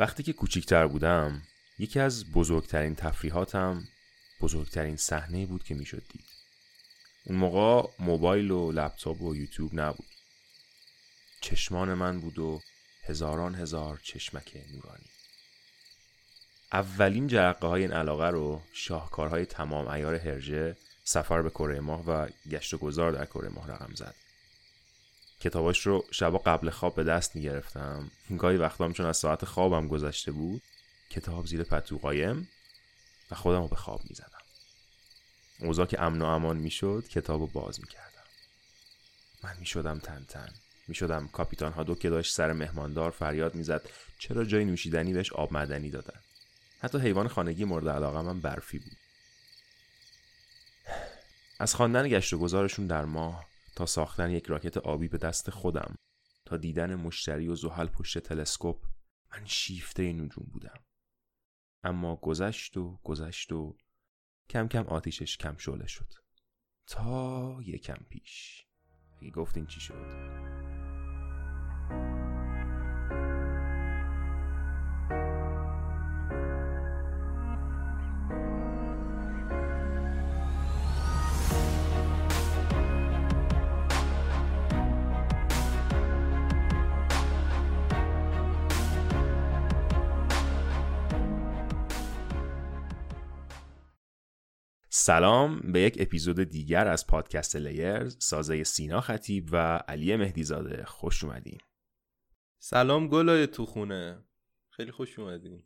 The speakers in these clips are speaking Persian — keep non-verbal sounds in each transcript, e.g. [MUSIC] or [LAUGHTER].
وقتی که کوچیکتر بودم یکی از بزرگترین تفریحاتم بزرگترین صحنه بود که می‌شد دید. اون موقع موبایل و لپتاپ و یوتیوب نبود. چشمان من بود و هزاران هزار چشمک نورانی. اولین جرقه های این علاقه رو شاهکارهای تمام ایار هرژه سفر به کره ماه و گشت و گذار در کره ماه رقم زد. کتاباش رو شبا قبل خواب به دست می‌گرفتم. گاهی وقتام چون از ساعت خوابم گذشته بود کتاب زیر پتو قایم و خودم رو به خواب می‌زدم. اوضاع که امن و امان می‌شد کتاب رو باز می‌کردم. من می‌شدم تن تن. می‌شدم کاپیتان ها دو که داشت سر مهماندار فریاد می‌زد چرا جای نوشیدنی بهش آب معدنی دادن؟ حتی حیوان خانگی مورد علاقه من برفی بود. از خواندن گشت و گذارشون در ماه تا ساختن یک راکت آبی به دست خودم. تا دیدن مشتری و زحل پشت تلسکوپ. من شیفته نجوم بودم. اما گذشت و گذشت و کم کم آتیشش کم شله شد. تا یکم پیش. اگه گفتین چی شد؟ سلام به یک اپیزود دیگر از پادکست لیرز سازه سینا خطیب و علی مهدیزاده. خوش اومدین. سلام گلای تو خونه. خیلی خوش اومدین.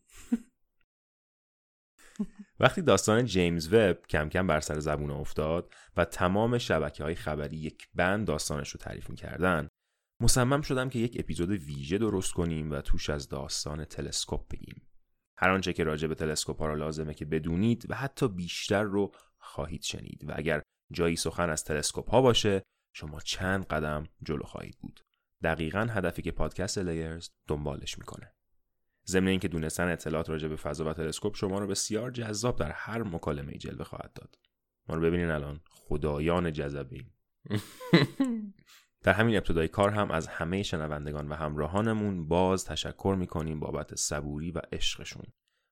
[LAUGHS] وقتی داستان جیمز وب کم کم بر سر زبون افتاد و تمام شبکه های خبری یک بند داستانش رو تعریف می‌کردن مصمم شدم که یک اپیزود ویژه درست کنیم و توش از داستان تلسکوپ بگیم. هر آنچه که راجع به تلسکوپ ها را لازمه که بدونید و حتی بیشتر رو خواهید شنید و اگر جایی سخن از تلسکوپ ها باشه شما چند قدم جلو خواهید بود. دقیقا هدفی که پادکست لیرز دنبالش می‌کنه. ضمن اینکه دونستن اطلاعات راجع به فضا و تلسکوپ شما رو بسیار جذاب در هر مکالمه جلوه خواهد داد. ما رو ببینین الان. خدایان جذبه [LAUGHS] در همین ابتدای کار هم از همه شنوندگان و همراهانمون باز تشکر می‌کنیم بابت صبوری و عشقشون.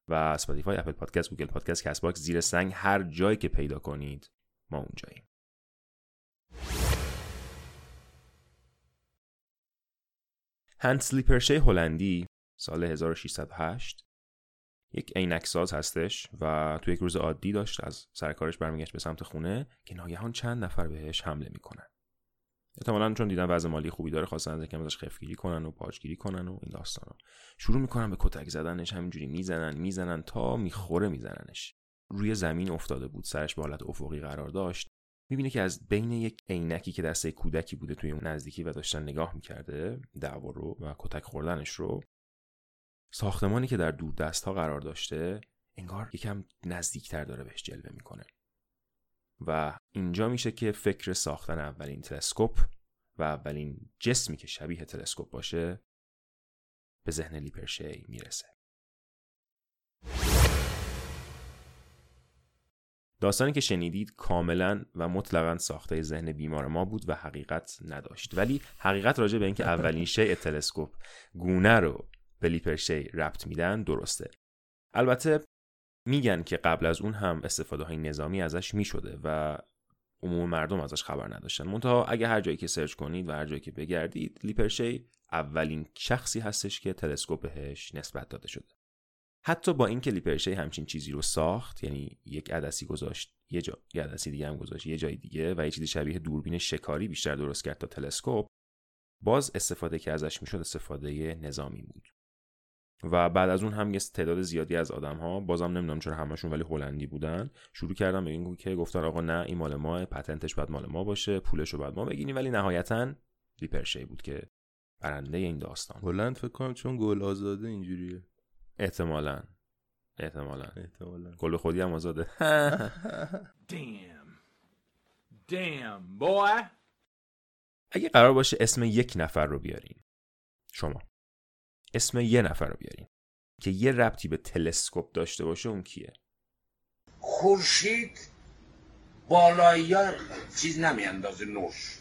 و Spotify Apple Podcast Google Podcast Castbox زیر سنگ هر جایی که پیدا کنید ما اونجاییم. هنس لیپرشه هلندی سال 1608 یک عینکساز هستش و تو یک روز عادی داشت از سرکارش برمیگشت به سمت خونه که ناگهان چند نفر بهش حمله می‌کنن. احتمالا چون دیدن وضع مالی خوبی داره خواستن از یکم ازش خفت‌گیری کنن و پاچه‌گیری کنن و این داستانا. شروع می‌کنن به کتک زدنش همینجوری می‌زنن می‌زنن تا می‌خوره میزننش. روی زمین افتاده بود سرش به حالت افقی قرار داشت. می‌بینه که از بین یک عینکی که دسته کودکی بوده توی اون نزدیکی و داشتن نگاه می‌کرده دعوا رو و کتک خوردنش رو ساختمانی که در دور دست ها قرار داشته انگار یکم نزدیکتر داره بهش جلوه می‌کنه. و اینجا میشه که فکر ساختن اولین تلسکوپ و اولین جسمی که شبیه تلسکوپ باشه به ذهن لیپرشی می‌رسه. داستانی که شنیدید کاملا و مطلقا ساخته ذهن بیمار ما بود و حقیقت نداشت. ولی حقیقت راجع به اینکه اولین شیء تلسکوپ گونه رو به لیپرشی ربط میدن درسته. البته میگن که قبل از اون هم استفاده های نظامی ازش می‌شده و عموم مردم ازش خبر نداشتن. منتها اگه هر جایی که سرچ کنید و هر جایی که بگردید لیپرشی اولین شخصی هستش که تلسکوپ بهش نسبت داده شده. حتی با اینکه لیپرشی همچین چیزی رو ساخت یعنی یک عدسی گذاشت یه جا یه عدسی دیگه هم گذاشت یه جای دیگه و یه چیزی شبیه دوربین شکاری بیشتر درست کرد تا تلسکوپ باز استفاده که ازش می‌شد استفاده نظامی بود. و بعد از اون هم یه تعداد زیادی از آدم ها بازم نمی‌دونم چرا همشون ولی هلندی بودن شروع کردم به این که گفتن آقا نه این مال ما پتنتش باید مال ما باشه پولش رو باید ما بگیریم. ولی نهایتا لیپرشی بود که برنده این داستان. هلند فکر کنم چون گل آزاده اینجوریه. احتمالا. احتمالا. احتمالا. گل خودی هم آزاده. [LAUGHS] Damn. Damn, boy. اگه قرار باشه اسم یک نفر رو بیاریم شما. اسم یه نفر رو بیاریم که یه ربطی به تلسکوپ داشته باشه اون کیه؟ خورشید بالایی ها چیز نمیاندازه نوش.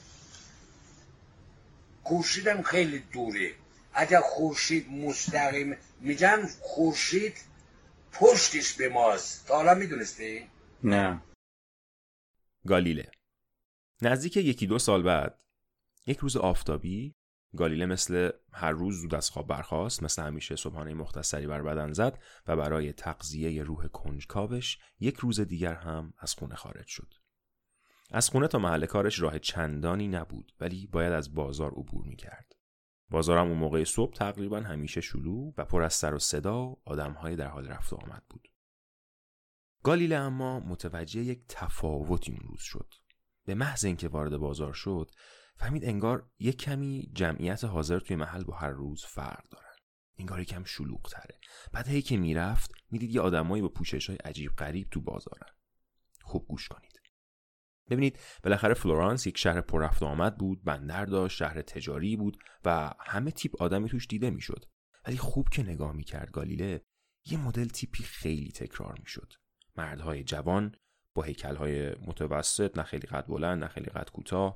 خورشیدم خیلی دوره. اگر خورشید مستقیم میگن خورشید پشتش به ماست. تا حالا می‌دونستی؟ نه. گالیله. نزدیک یکی دو سال بعد یک روز آفتابی گالیله مثل هر روز زود از خواب برخاست مثل همیشه صبحانه مختصری بر بدن زد و برای تقضیه روح کنجکاوش یک روز دیگر هم از خونه خارج شد از خونه تا محل کارش راه چندانی نبود ولی باید از بازار عبور می کرد. بازارم اون موقع صبح تقریبا همیشه شلو و پر از سر و صدا و در حال رفت و آمد بود. گالیله اما متوجه یک تفاوتی اون روز شد. به محض اینکه وارد بازار شد فهمید انگار یک کمی جمعیت حاضر توی محل با هر روز فرق دارن. انگار یکم شلوغ تره. بعد هی که می‌رفت می‌دید یه آدمایی با پوشش های عجیب غریب تو بازارن. خوب گوش کنید. ببینید بالاخره فلورانس یک شهر پر رفت آمد بود بندر داشت شهر تجاری بود و همه تیپ آدمی توش دیده می‌شد ولی خوب که نگاه می‌کرد گالیله یه مدل تیپی خیلی تکرار می‌شد مردهای جوان با هیکلهای متوسط نه خیلی قد بلند نه خیلی قد کوتاه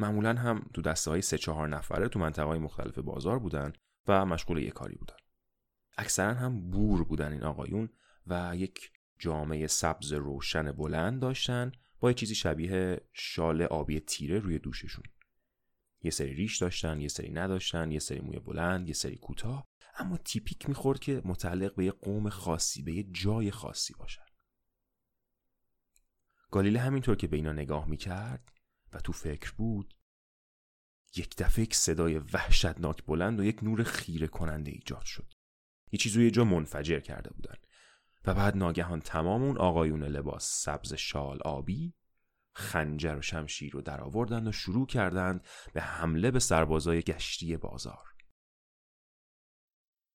معمولا هم تو دسته های سه چهار نفره تو منطقه های مختلف بازار بودن و مشغول یه کاری بودن. اکثرا هم بور بودن این آقایون و یک جامعه سبز روشن بلند داشتن با یه چیزی شبیه شال آبی تیره روی دوششون. یه سری ریش داشتن یه سری نداشتن یه سری موی بلند یه سری کوتاه اما تیپیک می‌خورد که متعلق به یه قوم خاصی به یه جای خاصی باشن. گالیله همینطور که به اینا نگاه می‌کرد و تو فکر بود یک دفعه یک صدای وحشتناک بلند و یک نور خیره کننده ایجاد شد. یه چیز روی جا منفجر کرده بودن. و بعد ناگهان تمام اون آقایون لباس سبز شال آبی خنجر و شمشیر رو در آوردند و شروع کردند به حمله به سربازای گشتی بازار.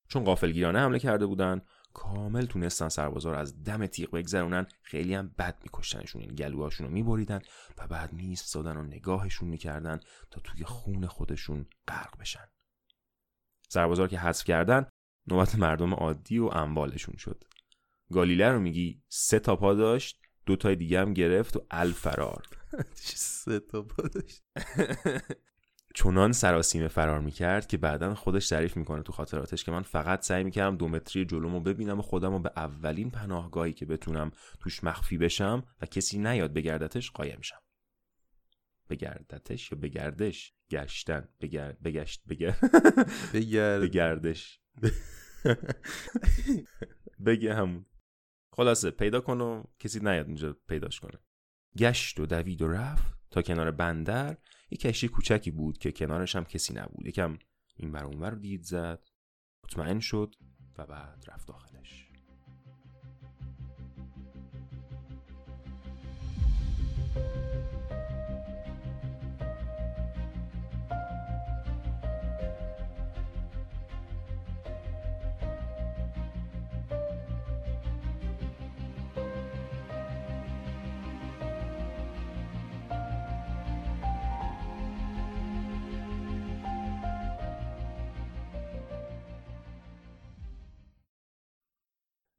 چون قافلگیرانه حمله کرده بودند کامل تونستن سربازا از دم تیغ بگذرونن. خیلی هم بد میکشتنشون این گلوهاشون رو میبریدن و بعد میستادن و نگاهشون می‌کردن تا توی خون خودشون غرق بشن. سربازا که حذف کردن نوبت مردم عادی و اموالشون شد. گالیله رو میگی سه تا پا داشت دو تای دیگه هم گرفت و الفرار. [LAUGHS] سه تا پا داشت؟ [LAUGHS] چنان سراسیمه فرار می‌کرد که بعدا خودش تعریف می‌کنه تو خاطراتش که من فقط سعی می‌کردم دو متری جلومو ببینم و خودم رو به اولین پناهگاهی که بتونم توش مخفی بشم و کسی نیاد بگردتش قایم شم. بگردتش یا بگردش گشتن. بگرد بگشت بگرد بگرد بگردش بگه همون. خلاصه پیدا کن و کسی نیاد اینجا پیداش کنه. گشت و دوید و رفت تا کنار بندر یک کشتی کوچکی بود که کنارش هم کسی نبود. یکم این بر اونور رو دید زد. مطمئن شد و بعد رفت داخلش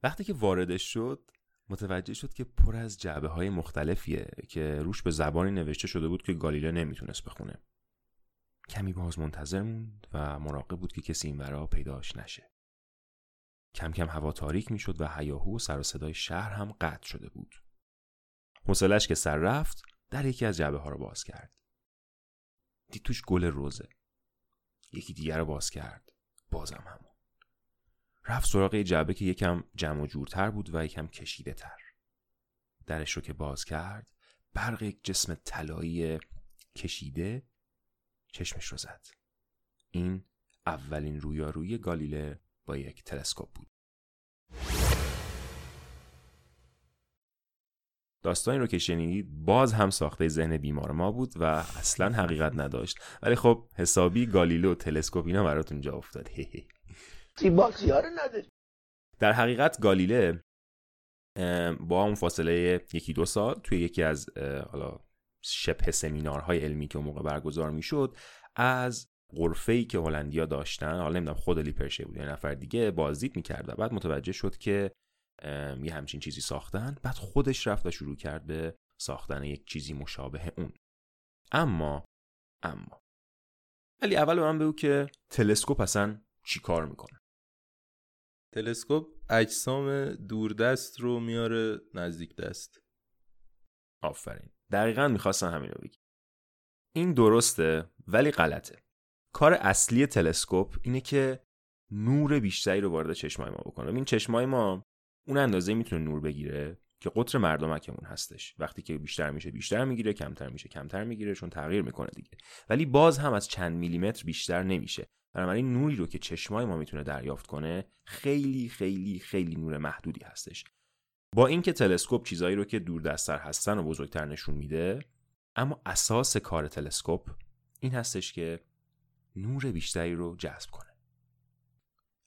وقتی که واردش شد متوجه شد که پر از جعبه های مختلفیه که روش به زبانی نوشته شده بود که گالیله نمی‌تونست بخونه. کمی باز منتظر موند و مراقب بود که کسی این ورا پیداش نشه. کم کم هوا تاریک می‌شد و هیاهو و سر و صدای شهر هم قطع شده بود. حوصلش که سر رفت در یکی از جعبه ها رو باز کرد. دید توش گل روزه. یکی دیگر رو باز کرد. بازم همون. رفت سراغ جعبه که یکم جمع و جورتر بود و یکم کشیده تر درش رو که باز کرد برق یک جسم طلایی کشیده چشمش رو زد. این اولین رویارویی گالیله با یک تلسکوپ بود. داستانی رو که شنیدید باز هم ساخته ذهن بیمار ما بود و اصلا حقیقت نداشت. ولی خب حسابی گالیله و تلسکوپ اینا براتون جا افتاد. [LAUGHS] ها رو نداری. در حقیقت گالیله با اون فاصله یکی دو سال توی یکی از حالا شبه سمینارهای علمی که اون موقع برگزار می‌شد از غرفه ای که هلندیا داشتن حالا نمی‌دونم خود لیپرشه بود یا نفر دیگه بازدید می‌کرد و بعد متوجه شد که یه همچین چیزی ساختن بعد خودش رفت و شروع کرد به ساختن یک چیزی مشابه اون. اما اما ولی اول به من بگو که تلسکوپ اصلا چی کار می‌کنه؟ تلسکوپ اجسام دوردست رو میاره نزدیک دست. آفرین. دقیقا می‌خواستم همین رو بگی. این درسته ولی غلطه. کار اصلی تلسکوپ اینه که نور بیشتری رو وارد چشمای ما بکنه. این چشمای ما اون اندازه می‌تونه نور بگیره. که قطر مردمکمون هستش. وقتی که بیشتر میشه بیشتر می‌گیره کمتر میشه کمتر می‌گیره چون تغییر می‌کنه دیگه. ولی باز هم از چند میلیمتر بیشتر نمیشه. بنابراین نوری رو که چشمای ما می‌تونه دریافت کنه خیلی خیلی خیلی نور محدودی هستش. با اینکه تلسکوپ چیزایی رو که دور دستتر هستن و بزرگتر نشون میده اما اساس کار تلسکوپ این هستش که نور بیشتری رو جذب کنه.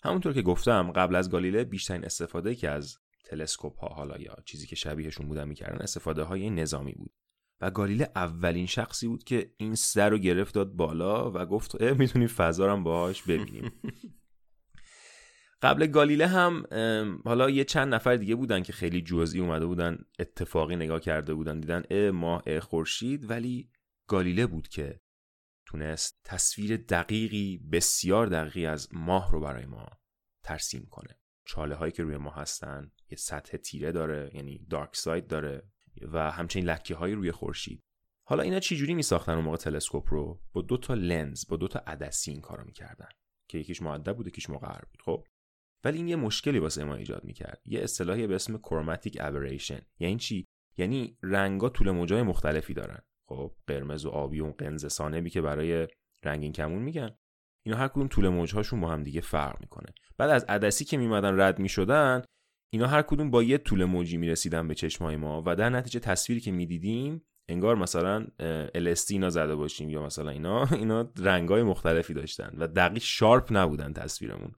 همونطور که گفتم قبل از گالیله بیشترین استفاده که از تلسکوپ ها حالا یا چیزی که شبیهشون بودن می‌کردن استفاده های نظامی بود. و گالیله اولین شخصی بود که این سر رو گرفت داد بالا و گفت می‌تونیم فضا رو باهاش ببینیم. [LAUGHS] قبل گالیله هم حالا یه چند نفر دیگه بودن که خیلی جزئی اومده بودن اتفاقی نگاه کرده بودن دیدن اه ماه اه خورشید. ولی گالیله بود که تونست تصویر دقیقی بسیار دقیقی از ماه رو برای ما ترسیم کنه. چاله هایی که روی ما هستن یه سطح تیره داره یعنی دارک ساید داره و همچنین لکه هایی روی خورشید. حالا اینا چی جوری می ساختن اون موقع تلسکوپ رو؟ با دو تا لنز با دو تا عدسی این کارو می‌کردن که یکیش معدب بود یکیش مقرر بود خب؟ ولی این یه مشکلی واسه ما ایجاد می‌کرد. یه اصطلاحی به اسم کروماتیک ابریشن یعنی چی؟ یعنی رنگا طول موجای مختلفی دارن. خب قرمز و آبی و قنز سانبی که برای رنگین کمون میگن. اینا هر کدوم طول موجهاشون با هم دیگه فرق می‌کنه. بعد از عدسی که میمدن رد می‌شدن اینا هر کدوم با یه طول موجی می‌رسیدن به چشمای ما و در نتیجه تصویری که می‌دیدیم انگار مثلا LSD اینا زده باشیم یا مثلا اینا [LAUGHS] اینا رنگای مختلفی داشتن و دقیق شارپ نبودن تصویرمون.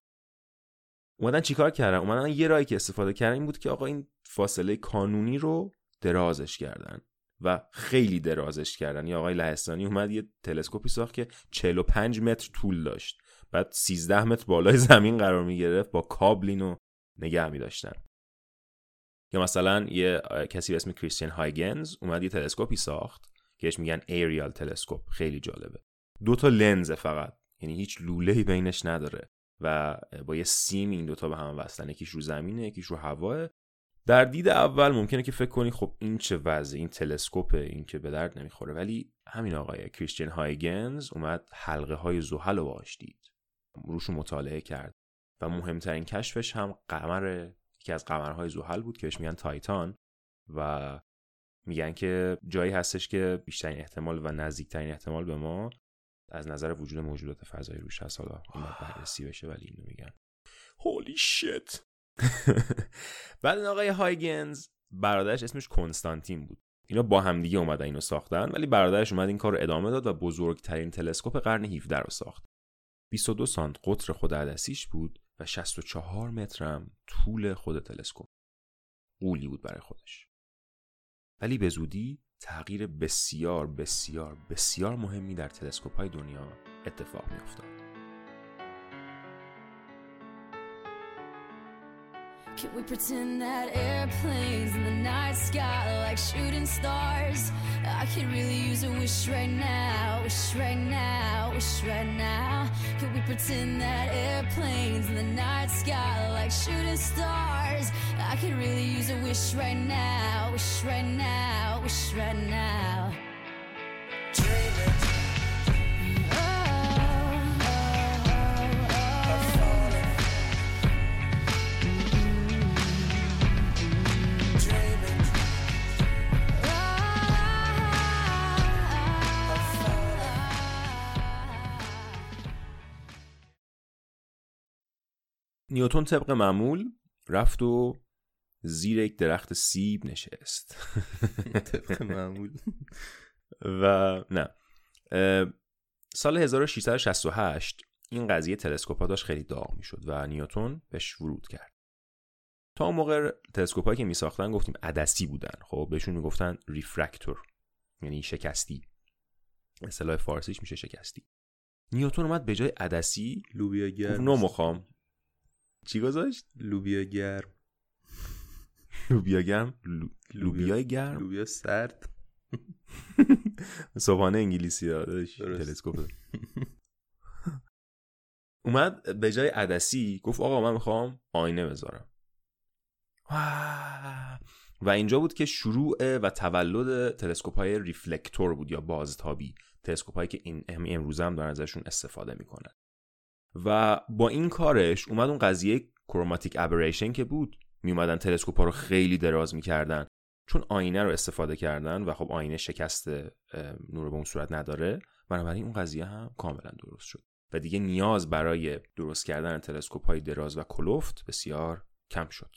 اومدن چیکار کردن؟ اومدن یه راهی که استفاده کردن این بود که آقا این فاصله کانونی رو درازش کردن. و خیلی درازش کردن. یا آقای لهستانی اومد یه تلسکوپی ساخت که 45 متر طول داشت. بعد 13 متر بالای [LAUGHS] زمین قرار می گرفت با کابلینو نگه می داشتن. یا مثلا یه کسی به اسم کریستین هایگنز اومد یه تلسکوپی ساخت که میگن ایریال تلسکوپ. خیلی جالبه. دو تا لنز فقط. یعنی هیچ لوله بینش نداره. و با یه سیم این دوتا به هم وصلن. یکیش رو زمینه یکیش رو هواه. در دید اول ممکنه که فکر کنی خب این چه وضع این تلسکوپه این که به درد نمی‌خوره. ولی همین آقای کریستین هایگنز اومد حلقه های زحل رو باش دید. روش مطالعه کرد و مهمترین کشفش هم قمر یکی از قمرهای زحل بود که بهش میگن تایتان و میگن که جایی هستش که بیشترین احتمال و نزدیکترین احتمال به ما از نظر وجود موجودات فضایی روش هست. حالا بررسی بشه ولی اینو میگن. هولی شت [LAUGHS] بعد این آقای هایگنز برادرش اسمش کنستانتین بود. اینا با همدیگه اومدن اینو ساختن ولی برادرش اومد این کار رو ادامه داد و بزرگترین تلسکوپ قرن 17 رو ساخت. 22 سانت قطر خود عدسیش بود و 64 مترم طول خود تلسکوپ. قولی بود برای خودش. ولی به زودی تغییر بسیار بسیار بسیار مهمی در تلسکوپ های دنیا اتفاق می افتاد. Can we pretend that airplanes in the night sky like shooting stars? I could really use a wish right now, wish right now, wish right now. Can we pretend that airplanes in the night sky like shooting stars? I could really use a wish right now, wish right now, wish right now. نیوتون طبق معمول رفت و زیر یک درخت سیب نشست. [LAUGHS] طبق معمول. و نه. سال 1668 این قضیه تلسکوپ داشت خیلی داغ می‌شد و نیوتون بهش ورود کرد. تا اون موقع تلسکوپ که می ساختن گفتیم عدسی بودن. خب بهشون می‌گفتن ریفرکتور یعنی شکستی. اصطلاح فارسیش میشه شکستی. نیوتون اومد به جای عدسی لوبیا گرم. نو چی گذاشت؟ لوبیا گرم. لوبیا گرم؟ لوبیا گرم؟ لوبیا سرد. [LAUGHS] صبحانه انگلیسی ها تلسکوپ. [LAUGHS] اومد به جای عدسی گفت آقا من می‌خوام آینه بذارم. و اینجا بود که شروع و تولد تلسکوپ های ریفلکتور بود یا بازتابی. تلسکوپ هایی که این امروز هم دارن ازشون استفاده می‌کنن. و با این کارش اومد اون قضیه کروماتیک ابریشن که بود. میومدن تلسکوپ ها رو خیلی دراز می‌کردن. چون آینه رو استفاده کردن و خب آینه شکست نور به اون صورت نداره. بنابراین اون قضیه هم کاملا درست شد. و دیگه نیاز برای درست کردن تلسکوپ های دراز و کلفت بسیار کم شد.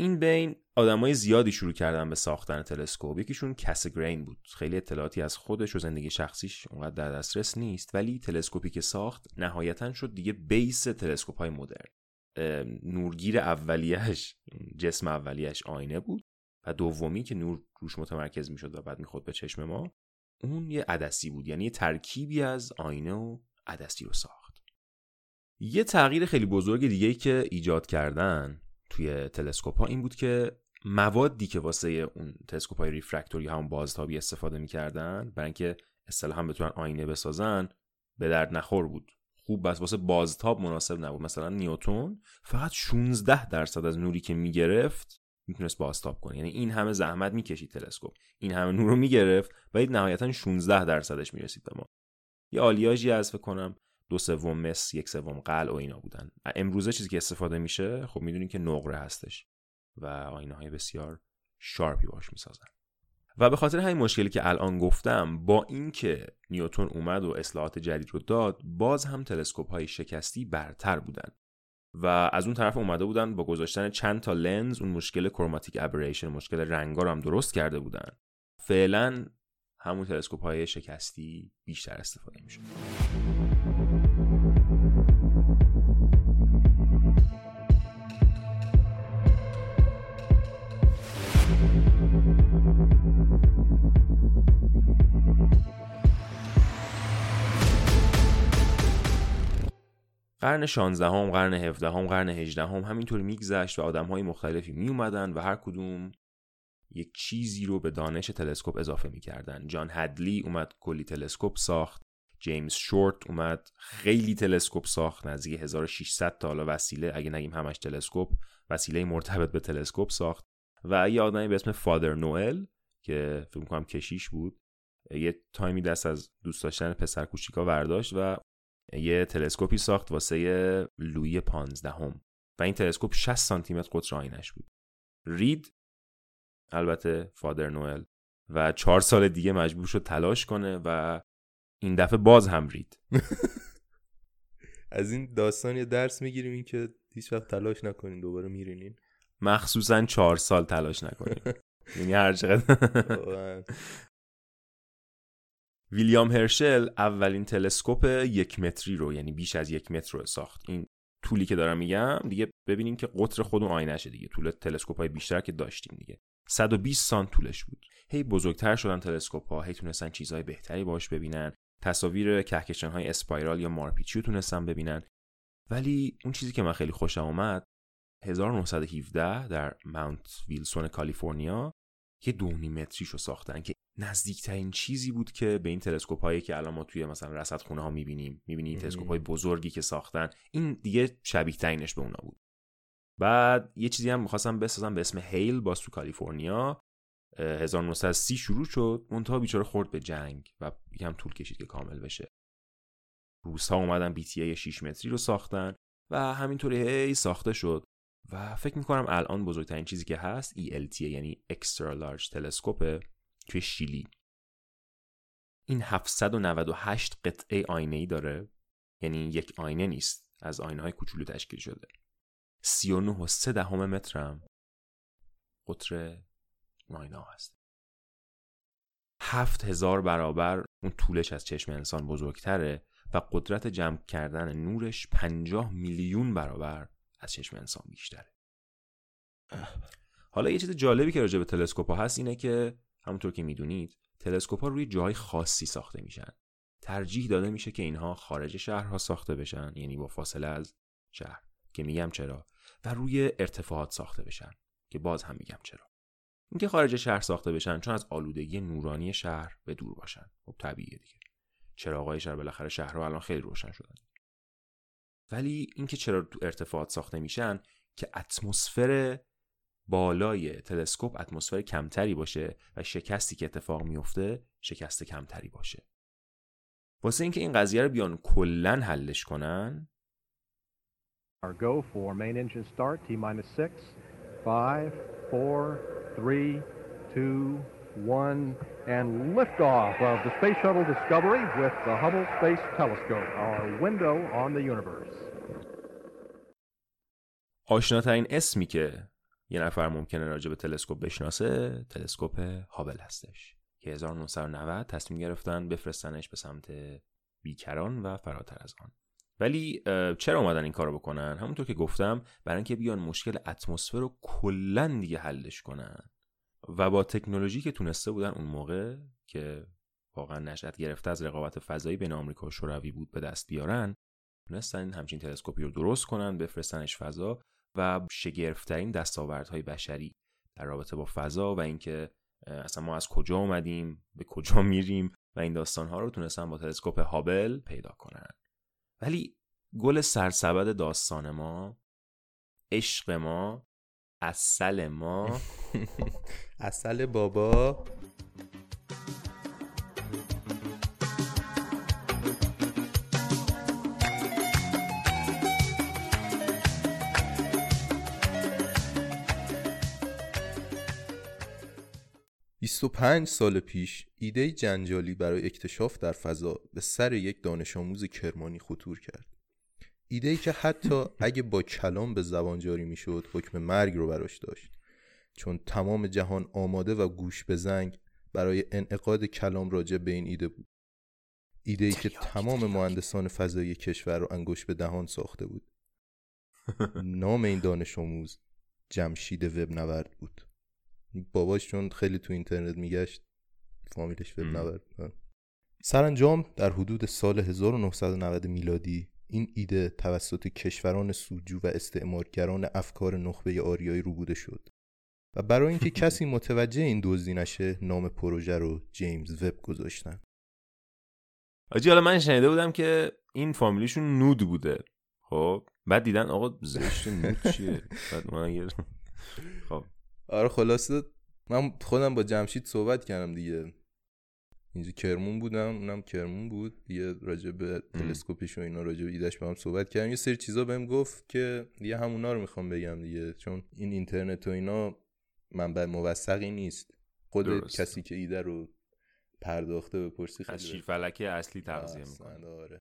این بین آدمای زیادی شروع کردن به ساختن تلسکوپ. یکیشون کس گرین بود. خیلی اطلاعاتی از خودش و زندگی شخصیش اونقدر در دسترس نیست ولی تلسکوپی که ساخت نهایتا شد دیگه بیس تلسکوپ های مدرن نورگیر اولیش جسم اولیش آینه بود و دومی که نور روش متمرکز می‌شد و بعد می‌خورد به چشم ما اون یه عدسی بود. یعنی یه ترکیبی از آینه و عدسی رو ساخت. یه تغییر خیلی بزرگ دیگه ای که ایجاد کردن توی تلسکوپ ها این بود که موادی که واسه اون تلسکوپ های ریفرکتوری همون بازتابی استفاده می‌کردن برای اینکه اصطلاحا بتونن آینه بسازن به درد نخور بود. خوب بس واسه بازتاب مناسب نبود. مثلا نیوتون فقط 16 درصد از نوری که می‌گرفت می‌تونست بازتاب کنه. یعنی این همه زحمت می‌کشید تلسکوپ. این همه نور رو می‌گرفت و نهایتا 16 درصدش می‌رسید به ما. یه آلیاژی از فکر کنم دو سوم مس یک سوم قل و اینا بودن. امروزه چیزی که استفاده میشه خب می‌دونین که نقره هستش. و آینه های بسیار شارپی باش می‌سازن. و به خاطر همین مشکلی که الان گفتم با اینکه نیوتون اومد و اصلاحات جدید رو داد باز هم تلسکوپ های شکستی برتر بودن. و از اون طرف اومده بودن با گذاشتن چند تا لنز اون مشکل کروماتیک ابریشن مشکل رنگا رو هم درست کرده بودن. فعلا همون تلسکوپ های شکستی بیشتر استفاده میشه قرن 16 هم، قرن 17 هم، قرن 18 هم همینطور میگذشت و آدم های مختلفی می اومدن و هر کدوم یک چیزی رو به دانش تلسکوپ اضافه می‌کردن. جان هدلی اومد کلی تلسکوپ ساخت. جیمز شورت اومد خیلی تلسکوپ ساخت. نزدیک 1600 تا حالا وسیله اگه نگیم همش تلسکوپ وسیله مرتبط به تلسکوپ ساخت. و یه آدمی به اسم فادر نوئل که فکر کنم کشیش بود یه تایمی دست از دوست داشتن پسر کوچیکا برداشت و یه تلسکوپی ساخت واسه لوی پانزدهم و این تلسکوپ 60 سانتی متر قطر آینش بود. رید البته فادر نوئل و چهار سال دیگه مجبور شد تلاش کنه و این دفعه باز هم رید. [LAUGHS] از این داستان یه درس می‌گیریم این که هیچ وقت تلاش نکنین دوباره میرینین. مخصوصا چهار سال تلاش نکنین. [LAUGHS] یعنی هر چقدر. ویلیام هرشل اولین تلسکوپ یک متری رو یعنی بیش از یک متر رو ساخت. این طولی که دارم میگم دیگه ببینیم که قطر خود اون آینشه دیگه. طول تلسکوپ های بیشتر که داشتیم دیگه. 120 سانت طولش بود. هی بزرگتر شدن تلسکوپ ها هی تونستن چیزهای بهتری باش ببینن. تصاویر کهکشان های اسپایرال یا مارپیچی رو تونستن ببینن. ولی اون چیزی که من خیلی خوشم اومد 1917 در ماونت ویلسون کالیفرنیا یه دو متریش رو ساختن که نزدیکترین چیزی بود که به این تلسکوپ هایی که الان ما توی مثلا رصد خونه ها می‌بینیم می‌بینیم تلسکوپ های بزرگی که ساختن این دیگه شبیه ترینش به اونا بود. بعد یه چیزی هم می‌خواستم بسازم به اسم هیل باز تو کالیفرنیا. 1930 شروع شد منتها بیچاره خورد به جنگ و یکم طول کشید که کامل بشه. روس ها اومدن بی تی 6 متری رو ساختن و همینطوری هی ساخته شد. و فکر می‌کنم الان بزرگترین چیزی که هست ELT یعنی Extra Large Telescope توی شیلی. این 798 قطعه آینه ای داره یعنی یک آینه نیست از آینه های کوچولو تشکیل شده. 39 و 3 دهم مترم قطر آینه ها هست. هفت هزار برابر اون طولش از چشم انسان بزرگتره و قدرت جمع کردن نورش پنجاه میلیون برابر. از چشم انسان بیشتره. حالا یه چیز جالبی که راجع به تلسکوپ هست اینه که همونطور که می‌دونید تلسکوپ ها روی جای خاصی ساخته میشن. ترجیح داده میشه که اینها خارج شهرها ساخته بشن یعنی با فاصله از شهر که میگم چرا و روی ارتفاعات ساخته بشن که باز هم میگم چرا. اینکه خارج شهر ساخته بشن چون از آلودگی نورانی شهر به دور باشن. خب طبیعیه دیگه. چراغای شهر بالاخره شهرها الان خیلی روشن شدن. ولی اینکه چرا تو ارتفاعات ساخته میشن که اتمسفر بالای تلسکوپ اتمسفر کمتری باشه و شکستی که اتفاق میفته شکست کمتری باشه واسه اینکه این قضیه رو بیان کلا حلش کنن Our 6, 5, 4, 3, 2, 1. آشناترین اسمی که یه نفر ممکنه راجع به تلسکوپ بشناسه تلسکوپ هابل هستش. که 1990 تصمیم گرفتن بفرستنش به سمت بیکران و فراتر از آن. ولی چرا اومدن این کارو بکنن؟ همونطور که گفتم برای اینکه بیان مشکل اتمسفر رو کلا دیگه حلش کنن. و با تکنولوژی که تونسته بودن اون موقع که واقعا نشأت گرفته از رقابت فضایی بین آمریکا و شوروی بود به دست بیارن تونستن همچین تلسکوپی رو درست کنن بفرستنش فضا و شگرفترین دستاوردهای بشری در رابطه با فضا و اینکه اصلا ما از کجا اومدیم به کجا [LAUGHS] میریم و این داستانها رو تونستن با تلسکوپ هابل پیدا کنن. ولی گل سرسبد داستان ما عشق ما اصل ما [LAUGHS] اصل بابا. 25 سال پیش ایده جنجالی برای اکتشاف در فضا به سر یک دانش آموز کرمانی خطور کرد. ایده ای که حتی اگه با کلام به زبان جاری می‌شد حکم مرگ رو براش داشت. چون تمام جهان آماده و گوش به زنگ برای انعقاد کلام راجع به این ایده بود. ایده ای که تمام مهندسان فضایی کشور رو انگشت به دهان ساخته بود. [LAUGHS] نام این دانش آموز جمشید وب نورد بود. باباش چون خیلی تو اینترنت میگشت فامیلش وب نورد سرانجام در حدود سال 1990 میلادی این ایده توسط کشوران سوجو و استعمارگران افکار نخبه آریایی روبوده شد. و برای اینکه [LAUGHS] کسی متوجه این دزدی نشه نام پروژه رو جیمز وب گذاشتن. آجی حالا من شنیده بودم که این فامیلیشون نود بوده. خب بعد دیدن آقا زشت نود چیه؟ [LAUGHS] بعد من خب. آره خلاصه من خودم با جمشید صحبت کردم دیگه. اینجا کرمون بودم اونم کرمون بود. دیگه راجع به تلسکوپش و اینا راجع به ایدش با هم صحبت کردم یه سری چیزا بهم گفت که دیگه همونا رو می‌خوام بگم دیگه. چون این اینترنت و اینا منبع موثقی نیست. خود درست. کسی که ایده رو پرداخته بپرسی خیلی از شیر فلکه اصلی تغذیه می‌کنه. آره.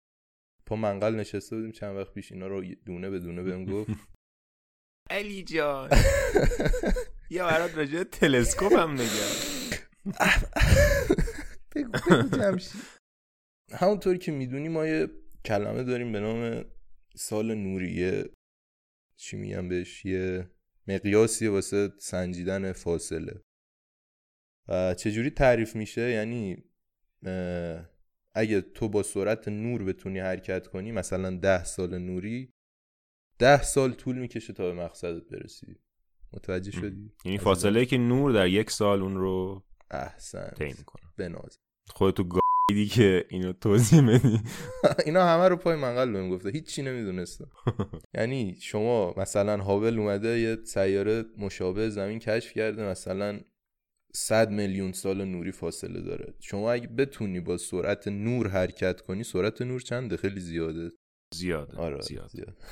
پا منقل نشسته بودیم چند وقت پیش اینا رو دونه به دونه بهم گفت. [LAUGHS] علی جان. [LAUGHS] یا برات راجع تلسکوپ هم نگم [LAUGHS] همونطوری که می‌دونی ما یه کلمه داریم به نام سال نوریه چی میگم بهش؟ یه مقیاسی واسه سنجیدن فاصله. و چجوری تعریف میشه؟ یعنی اگه تو با سرعت نور بتونی حرکت کنی مثلا ده سال نوری ده سال طول می‌کشه تا به مقصدت برسی. متوجه شدی؟ یعنی فاصله که نور در یک سال اون رو احسن طی می‌کنه. بناز. خودتو گایدی که اینو توضیح بدی؟ [LAUGHS] اینا همه رو پای منقل بهم گفته. هیچی نمی‌دونستم. [LAUGHS] یعنی شما مثلا هابل اومده یه سیاره مشابه زمین کشف کرده مثلا 100 میلیون سال نوری فاصله داره. شما اگه بتونی با سرعت نور حرکت کنی سرعت نور چنده؟ خیلی زیاده. زیاده. آره زیاد. زیاد. [LAUGHS]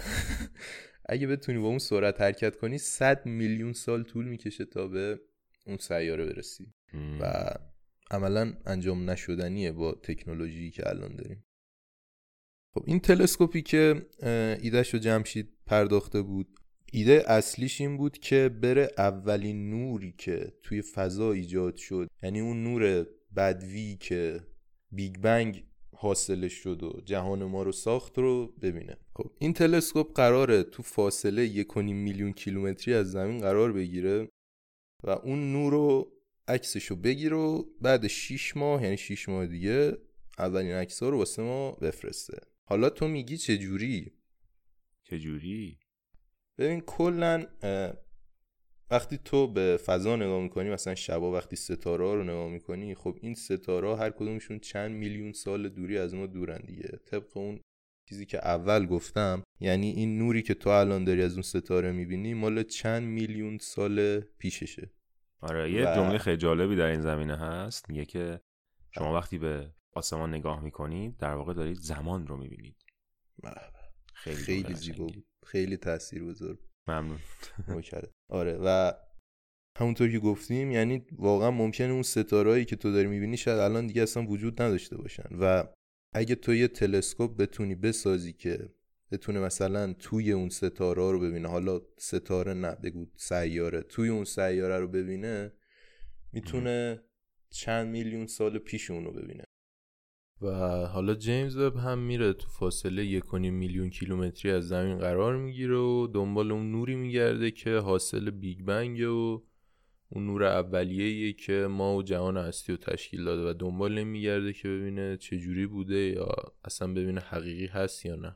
اگه بتونی با اون سرعت حرکت کنی 100 میلیون سال طول می‌کشه تا به اون سیاره برسی. و عملا انجام نشدنیه با تکنولوژی که الان داریم. خب این تلسکوپی که ایدهش رو جمشید پرداخته بود ایده اصلیش این بود که بره اولین نوری که توی فضا ایجاد شد یعنی اون نور بدوی که big bang حاصلش شد و جهان ما رو ساخت رو ببینه. خب این تلسکوپ قراره تو فاصله یک میلیون کیلومتری از زمین قرار بگیره و اون نور رو عکسش رو بگیره و بعد 6 ماه یعنی 6 ماه دیگه اولین عکس رو واسه ما بفرسته. حالا تو میگی چه جوری چه جوری ببین کلا وقتی تو به فضا نگاه می‌کنی مثلا شبا وقتی ستاره رو نگاه می‌کنی خب این ستاره هر کدومشون چند میلیون سال دوری از ما دورن دیگه. طبق اون چیزی که اول گفتم یعنی این نوری که تو الان داری از اون ستاره می‌بینی مال چند میلیون سال پیششه. آره یه و- جمله خیلی جالبی در این زمینه هست. میگه که شما وقتی به آسمان نگاه می‌کنید در واقع دارید زمان رو می‌بینید. خیلی خیلی زیبا. بود. خیلی تاثیر بزرگ ممنون. کرده آره و همونطور که گفتیم یعنی واقعا ممکنه اون ستارهایی که تو داری می‌بینی شاید الان دیگه اصلا وجود نداشته باشن. و اگه تو یه تلسکوپ بتونی بسازی که بتونه مثلا توی اون ستاره رو ببینه حالا ستاره نه بگو سیاره توی اون سیاره رو ببینه می‌تونه چند میلیون سال پیش اون رو ببینه. و حالا جیمز وب هم میره تو فاصله یک و نیم میلیون کیلومتری از زمین قرار می‌گیره و دنبال اون نوری میگرده که حاصل بیگ بنگه و اون نور اولیه‌ایه که ما و جهان هستی رو تشکیل داده و دنبال میگرده که ببینه چه جوری بوده یا اصلا ببینه حقیقی هست یا نه.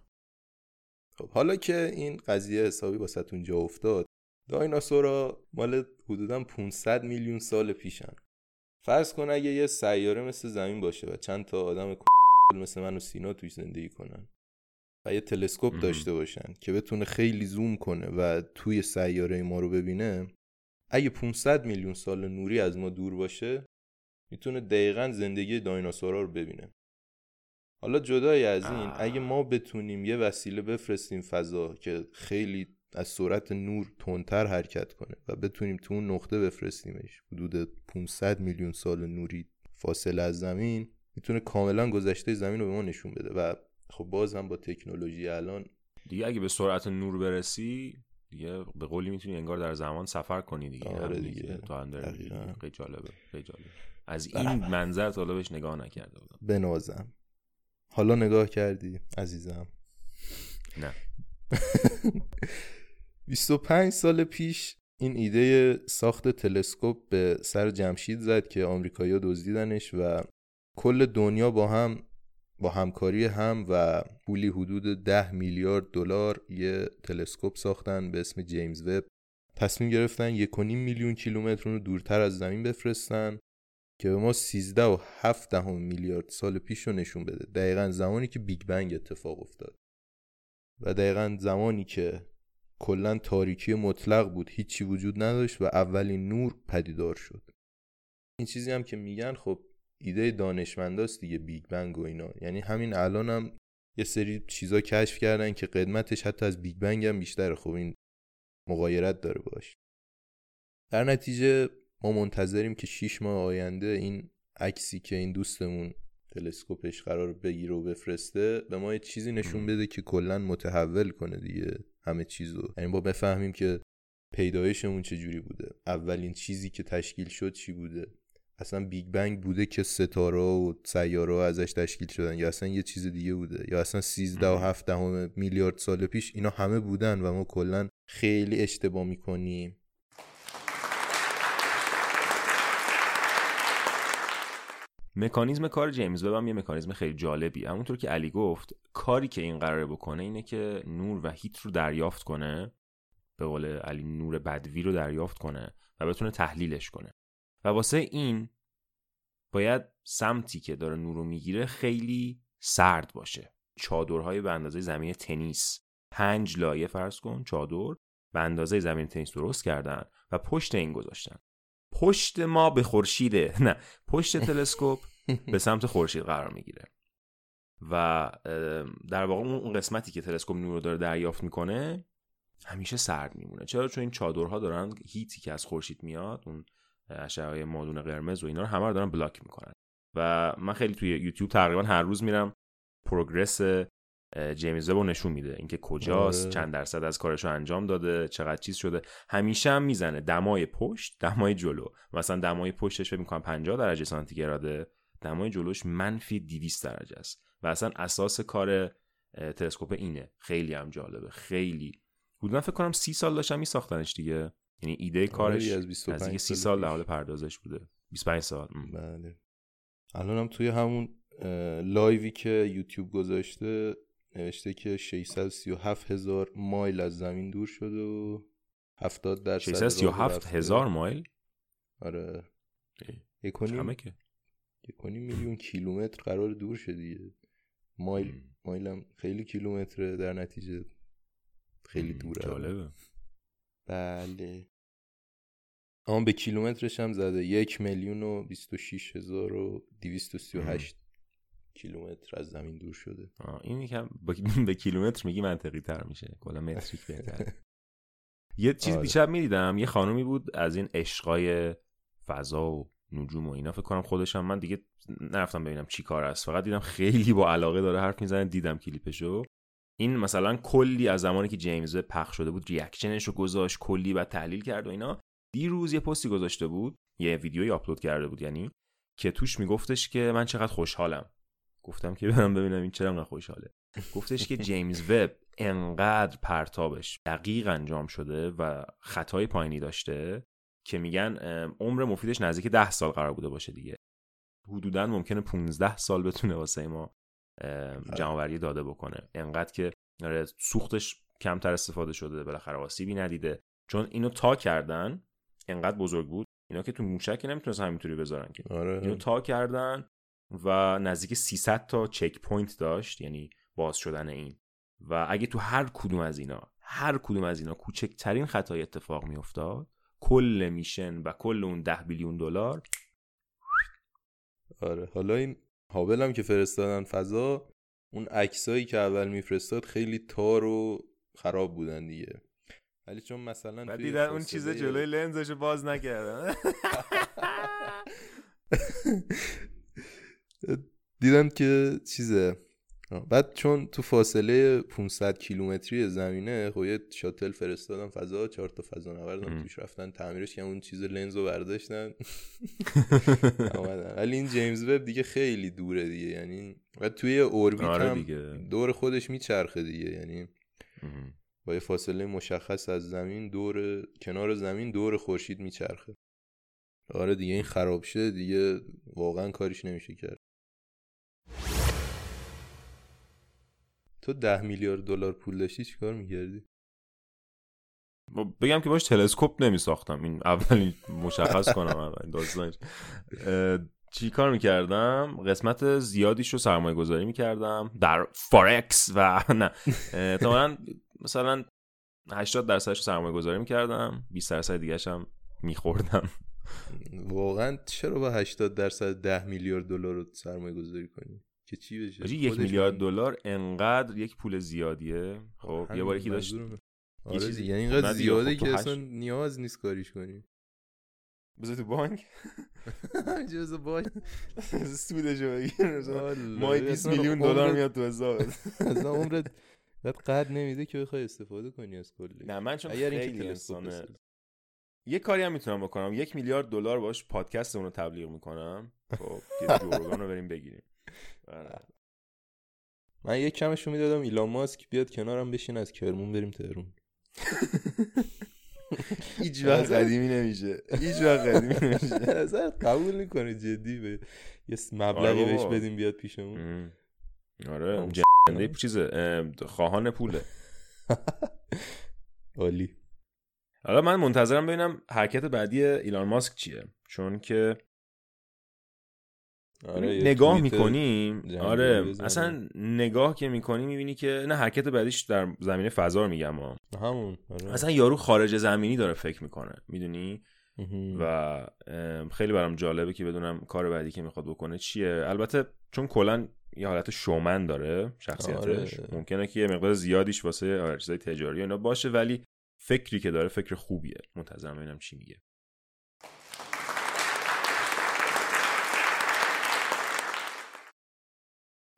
خب حالا که این قضیه حسابی واسهتون جا افتاد دایناسورا مال حدودا 500 میلیون سال پیشن. فرض کن اگه یه سیاره مثل زمین باشه و چند تا آدم مثل من و سینا توش زندگی کنن و یه تلسکوپ. داشته باشن که بتونه خیلی زوم کنه و توی سیاره ما رو ببینه اگه 500 میلیون سال نوری از ما دور باشه می‌تونه دقیقا زندگی دایناسورا رو ببینه حالا جدای از این. اگه ما بتونیم یه وسیله بفرستیم فضا که خیلی از سرعت نور تندتر حرکت کنه و بتونیم تو اون نقطه بفرستیمش. حدود 500 میلیون سال نوری فاصله از زمین می‌تونه کاملا گذشته زمین رو به ما نشون بده و خب باز هم با تکنولوژی الان دیگه اگه به سرعت نور برسی دیگه به قولی می‌تونی انگار در زمان سفر کنی دیگه. آره دیگه. تو هم. خیلی جالبه خیلی جالبه. از این منظر تا حالا بهش نگاه نکرده بودم. بنازم حالا نگاه کردی عزیزم؟ نه. [LAUGHS] 25 سال پیش این ایده ساخت تلسکوپ به سر جمشید زد که آمریکایی‌ها دزدیدنش و کل دنیا با هم با همکاری هم و پولی حدود 10 میلیارد دلار یه تلسکوپ ساختن به اسم جیمز وب تصمیم گرفتن 1.5 میلیون کیلومتر رو دورتر از زمین بفرستن که به ما 13 و 7 دهم میلیارد سال پیش رو نشون بده. دقیقا زمانی که big bang اتفاق افتاد. و دقیقا زمانی که کلا تاریکی مطلق بود. هیچی وجود نداشت و اولین نور پدیدار شد. این چیزی هم که میگن خب ایده دانشمنداست دیگه big bang و اینا. یعنی همین الان هم یه سری چیزا کشف کردن که قدمتش حتی از big bang هم بیشتره. خب این مغایرت داره باش. در نتیجه ما منتظریم که 6 ماه آینده این عکسی که این دوستمون تلسکوپش قرار بگیره و بفرسته به ما یه چیزی نشون بده که کلا متحول کنه دیگه. همه چیزو یعنی با بفهمیم که پیدایشمون جوری بوده. اولین چیزی که تشکیل شد چی بوده؟ اصلا بیگ بنگ بوده که ستاره و سیاره ازش تشکیل شدن یا اصلا یه چیز دیگه بوده؟ یا اصلا 13 و 7 دهم میلیارد سال پیش اینا همه بودن و ما کلا خیلی اشتباه می‌کنیم؟ مکانیزم کار جیمز وب هم یه مکانیزم خیلی جالبی همونطور که علی گفت کاری که این قراره بکنه اینه که نور و هیت رو دریافت کنه به قول علی نور بدوی رو دریافت کنه و بتونه تحلیلش کنه. و واسه این باید سمتی که داره نور رو می‌گیره خیلی سرد باشه. چادرهای به اندازه زمین تنیس. پنج لایه فرض کن چادر به اندازه زمین تنیس درست کردن و پشت این گذاشتن. پشت ما به خورشیده نه پشت تلسکوپ به سمت خورشید قرار می‌گیره. و در واقع اون قسمتی که تلسکوپ نور رو داره دریافت می‌کنه همیشه سرد میمونه. چرا؟ چون این چادرها دارن هیتی که از خورشید میاد اون اشعه مادون قرمز و اینا رو همه رو دارن بلاک می‌کنن. و من خیلی توی یوتیوب تقریبا هر روز میرم. پروگرس جیمز وب رو نشون میده. اینکه کجاست آره. چند درصد از کارش رو انجام داده چقدر چیز شده. همیشه هم می‌زنه. دمای پشت دمای جلو. مثلا دمای پشتش فکر می‌کنم 50 درجه سانتیگراده دمای جلوش منفی 200 درجه است. و اصلا اساس کار تلسکوپ اینه. خیلی هم جالبه. خیلی. حدودا فکر کنم 30 سال داشتن میساختنش دیگه. یعنی ایده کارش آره، از 25 نزدیک 30 سال. در حال پردازش بوده. 25 سال. بله. الان هم توی همون لایوی که یوتیوب گذاشته نوشته که 637 هزار مایل از زمین دور شده و 70 درصد 637 راه هزار. مایل؟ آره. ای، یک و نیم- کمه که. یک و نیم میلیون کیلومتر قرار دور شه دیگه. مایل مم. مایلم خیلی کیلومتره در نتیجه. خیلی دوره. جالبه. بله. آن به کیلومترش هم زده. یک میلیون و بیست و شیش هزار و دیویست و سی و هشت کیلومتر از زمین دور شده. این یکم با- [LAUGHS] به کیلومتر میگی منطقی تر میشه. کلا متریک بهتره. [LAUGHS] یه چیز آره. دیشب می‌دیدم یه خانومی بود از این عشقای فضا و نجوم و اینا. فکر کنم خودش هم من دیگه نرفتم ببینم چی کار است فقط دیدم خیلی با علاقه داره حرف می‌زنه دیدم کلیپشو. این مثلا کلی از زمانی که جیمز پخش شده بود ریاکشنش رو گذاشت کلی بعد تحلیل کرد و اینا. دیروز یه پستی گذاشته بود یه ویدیویی آپلود کرده بود یعنی که توش میگفتش که من چقدر خوشحالم. گفتم که برم ببینم این چرا انقدر خوشحاله. گفتش که جیمز وب انقدر پرتابش دقیق انجام شده و خطای پایینی داشته که میگن عمر مفیدش نزدیک ده سال قرار بوده باشه دیگه. حدودا ممکنه 15 سال بتونه واسه ما ام، جمعآوری داده بکنه. انقدر که آره، سوختش کمتر استفاده شده بالاخره آسیبی ندیده. چون اینو تا کردن انقدر بزرگ بود. اینا که تو موشک نمی‌تونستن همینطوری بذارن که. اینو آره تا کردن و نزدیک 300 تا checkpoint داشت یعنی باز شدن این. و اگه تو هر کدوم از اینا هر کدوم از اینا کوچکترین خطایی اتفاق میافتاد کل میشن و کل اون 10 billion دلار. آره حالا این هابل هم که فرستادن فضا اون عکسایی که اول میفرستاد خیلی تار و خراب بودن دیگه. ولی چون مثلا و دیدن اون چیز جلوی لنزشو باز نکردن. [LAUGHS] [LAUGHS] [LAUGHS] دیدن که چیزه بعد چون تو فاصله 500 کیلومتری زمینه خب یه شاتل فرستادن فضا چهار تا فضا نوردن ام. توش رفتن تعمیرش کردن اون چیز لنز رو برداشتن. [LAUGHS] [LAUGHS] ولی این جیمز وب دیگه خیلی دوره دیگه یعنی و توی اوربیت آره هم. دور خودش میچرخه دیگه یعنی. با یه فاصله مشخص از زمین دور کنار زمین دور خورشید میچرخه آره دیگه این خراب شه دیگه واقعا کاریش نمیشه کرد تو ده میلیارد دلار پول داشتی چیکار می‌کردی؟ با- بگم که باش تلسکوپ نمی ساختم این اولین مشخص کنم اول داستانش. چی کار می‌کردم؟ قسمت زیادیش رو سرمایه گذاری می‌کردم. در فارکس و [LAUGHS] نه. تا مثلا 80 درصدش رو سرمایه گذاری می‌کردم. 20 درصد دیگه هم میخوردم. واقعا چرا با 80 درصد ده میلیارد دلار رو سرمایه گذاری کنی؟ که چی بشه؟ یک میلیارد دلار انقدر یک پول زیادیه. خب یه بار یکی داشت منظورمه. یه آره چیزی- یعنی خب اینقدر زیاده خب که اصلا نیاز نیست کاریش کنی. بذار تو بانک. [LAUGHS] جز باش [LAUGHS] سودشو بگیر. ماهی 20 اصلا میلیون دلار میاد تو حساب. [LAUGHS] اصلا عمرت بعد قد نمیده که بخوای استفاده کنی از کلی. نه من چون اگر خیلی انسانه. یه کاری هم می‌تونم بکنم. یک میلیارد دلار باش پادکست اون رو تبلیغ می‌کنم. خب جورگان رو بریم بگیریم. آره. من یک کمشو می‌دادم ایلان ماسک بیاد کنارم بشین از کرمون بریم تهرون. [LAUGHS] هیچ وقت. قدیمی نمیشه. هیچ وقت قدیمی نمیشه. [LAUGHS] اصلا قبول می‌کنه جدی به یه مبلغی آره بهش. بدیم بیاد پیشمون. آره جنده چیزه اه، خواهان پوله. [LAUGHS] عالی. حالا من منتظرم ببینم حرکت بعدی ایلان ماسک چیه. چون که آره نگاه می‌کنیم آره بزنه. اصلا نگاه که می‌کنی می‌بینی که نه حرکت بعدیش در زمینه فضا رو میگم ها همون آره. اصلا یارو خارج زمینی داره فکر می‌کنه می‌دونی. و خیلی برام جالبه که بدونم کار بعدی که می‌خواد بکنه چیه البته چون کلا یه حالت شومن داره شخصیتش آره. ممکنه که یه مقدار زیادیش واسه چیزای تجاری اینا باشه ولی فکری که داره فکر خوبیه منتظرم ببینم چی میگه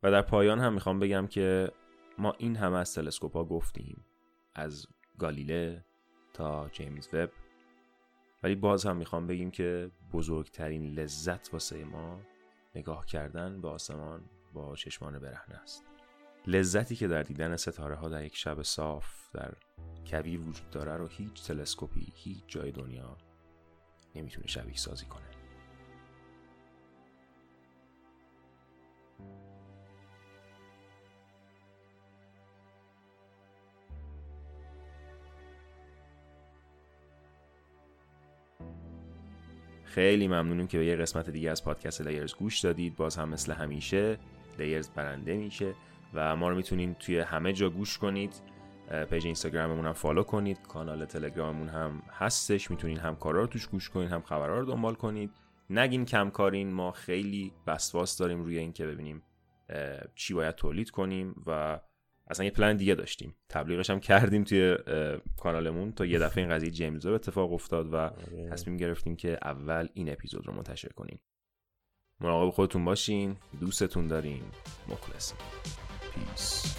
و در پایان هم می‌خوام بگم که ما این همه از تلسکوپ ها گفتیم از گالیله تا جیمز وب. ولی باز هم می‌خوام بگیم که بزرگترین لذت واسه ما نگاه کردن به آسمان با چشمان برهنه است. لذتی که در دیدن ستاره ها در یک شب صاف در کویر وجود داره رو هیچ تلسکوپی هیچ جای دنیا نمی‌تونه شبیه سازی کنه. خیلی ممنونیم که به یه قسمت دیگه از پادکست لیرز گوش دادید. باز هم مثل همیشه لیرز برنده میشه و ما رو می‌تونید توی همه جا گوش کنید. page اینستاگراممون هم follow کنید. کانال تلگراممون هم هستش. می‌تونید هم کارا رو توش گوش کنید هم خبرها رو دنبال کنید. نگین کم کارین. ما خیلی وسواس داریم روی اینکه ببینیم چی باید تولید کنیم و اصلا یه پلن دیگه داشتیم. تبلیغش هم کردیم توی کانالمون تا یه دفعه این قضیه جیمز اتفاق افتاد و تصمیم گرفتیم که اول این اپیزود رو منتشر کنیم. مراقب خودتون باشین. دوستتون داریم. مخلصیم پیس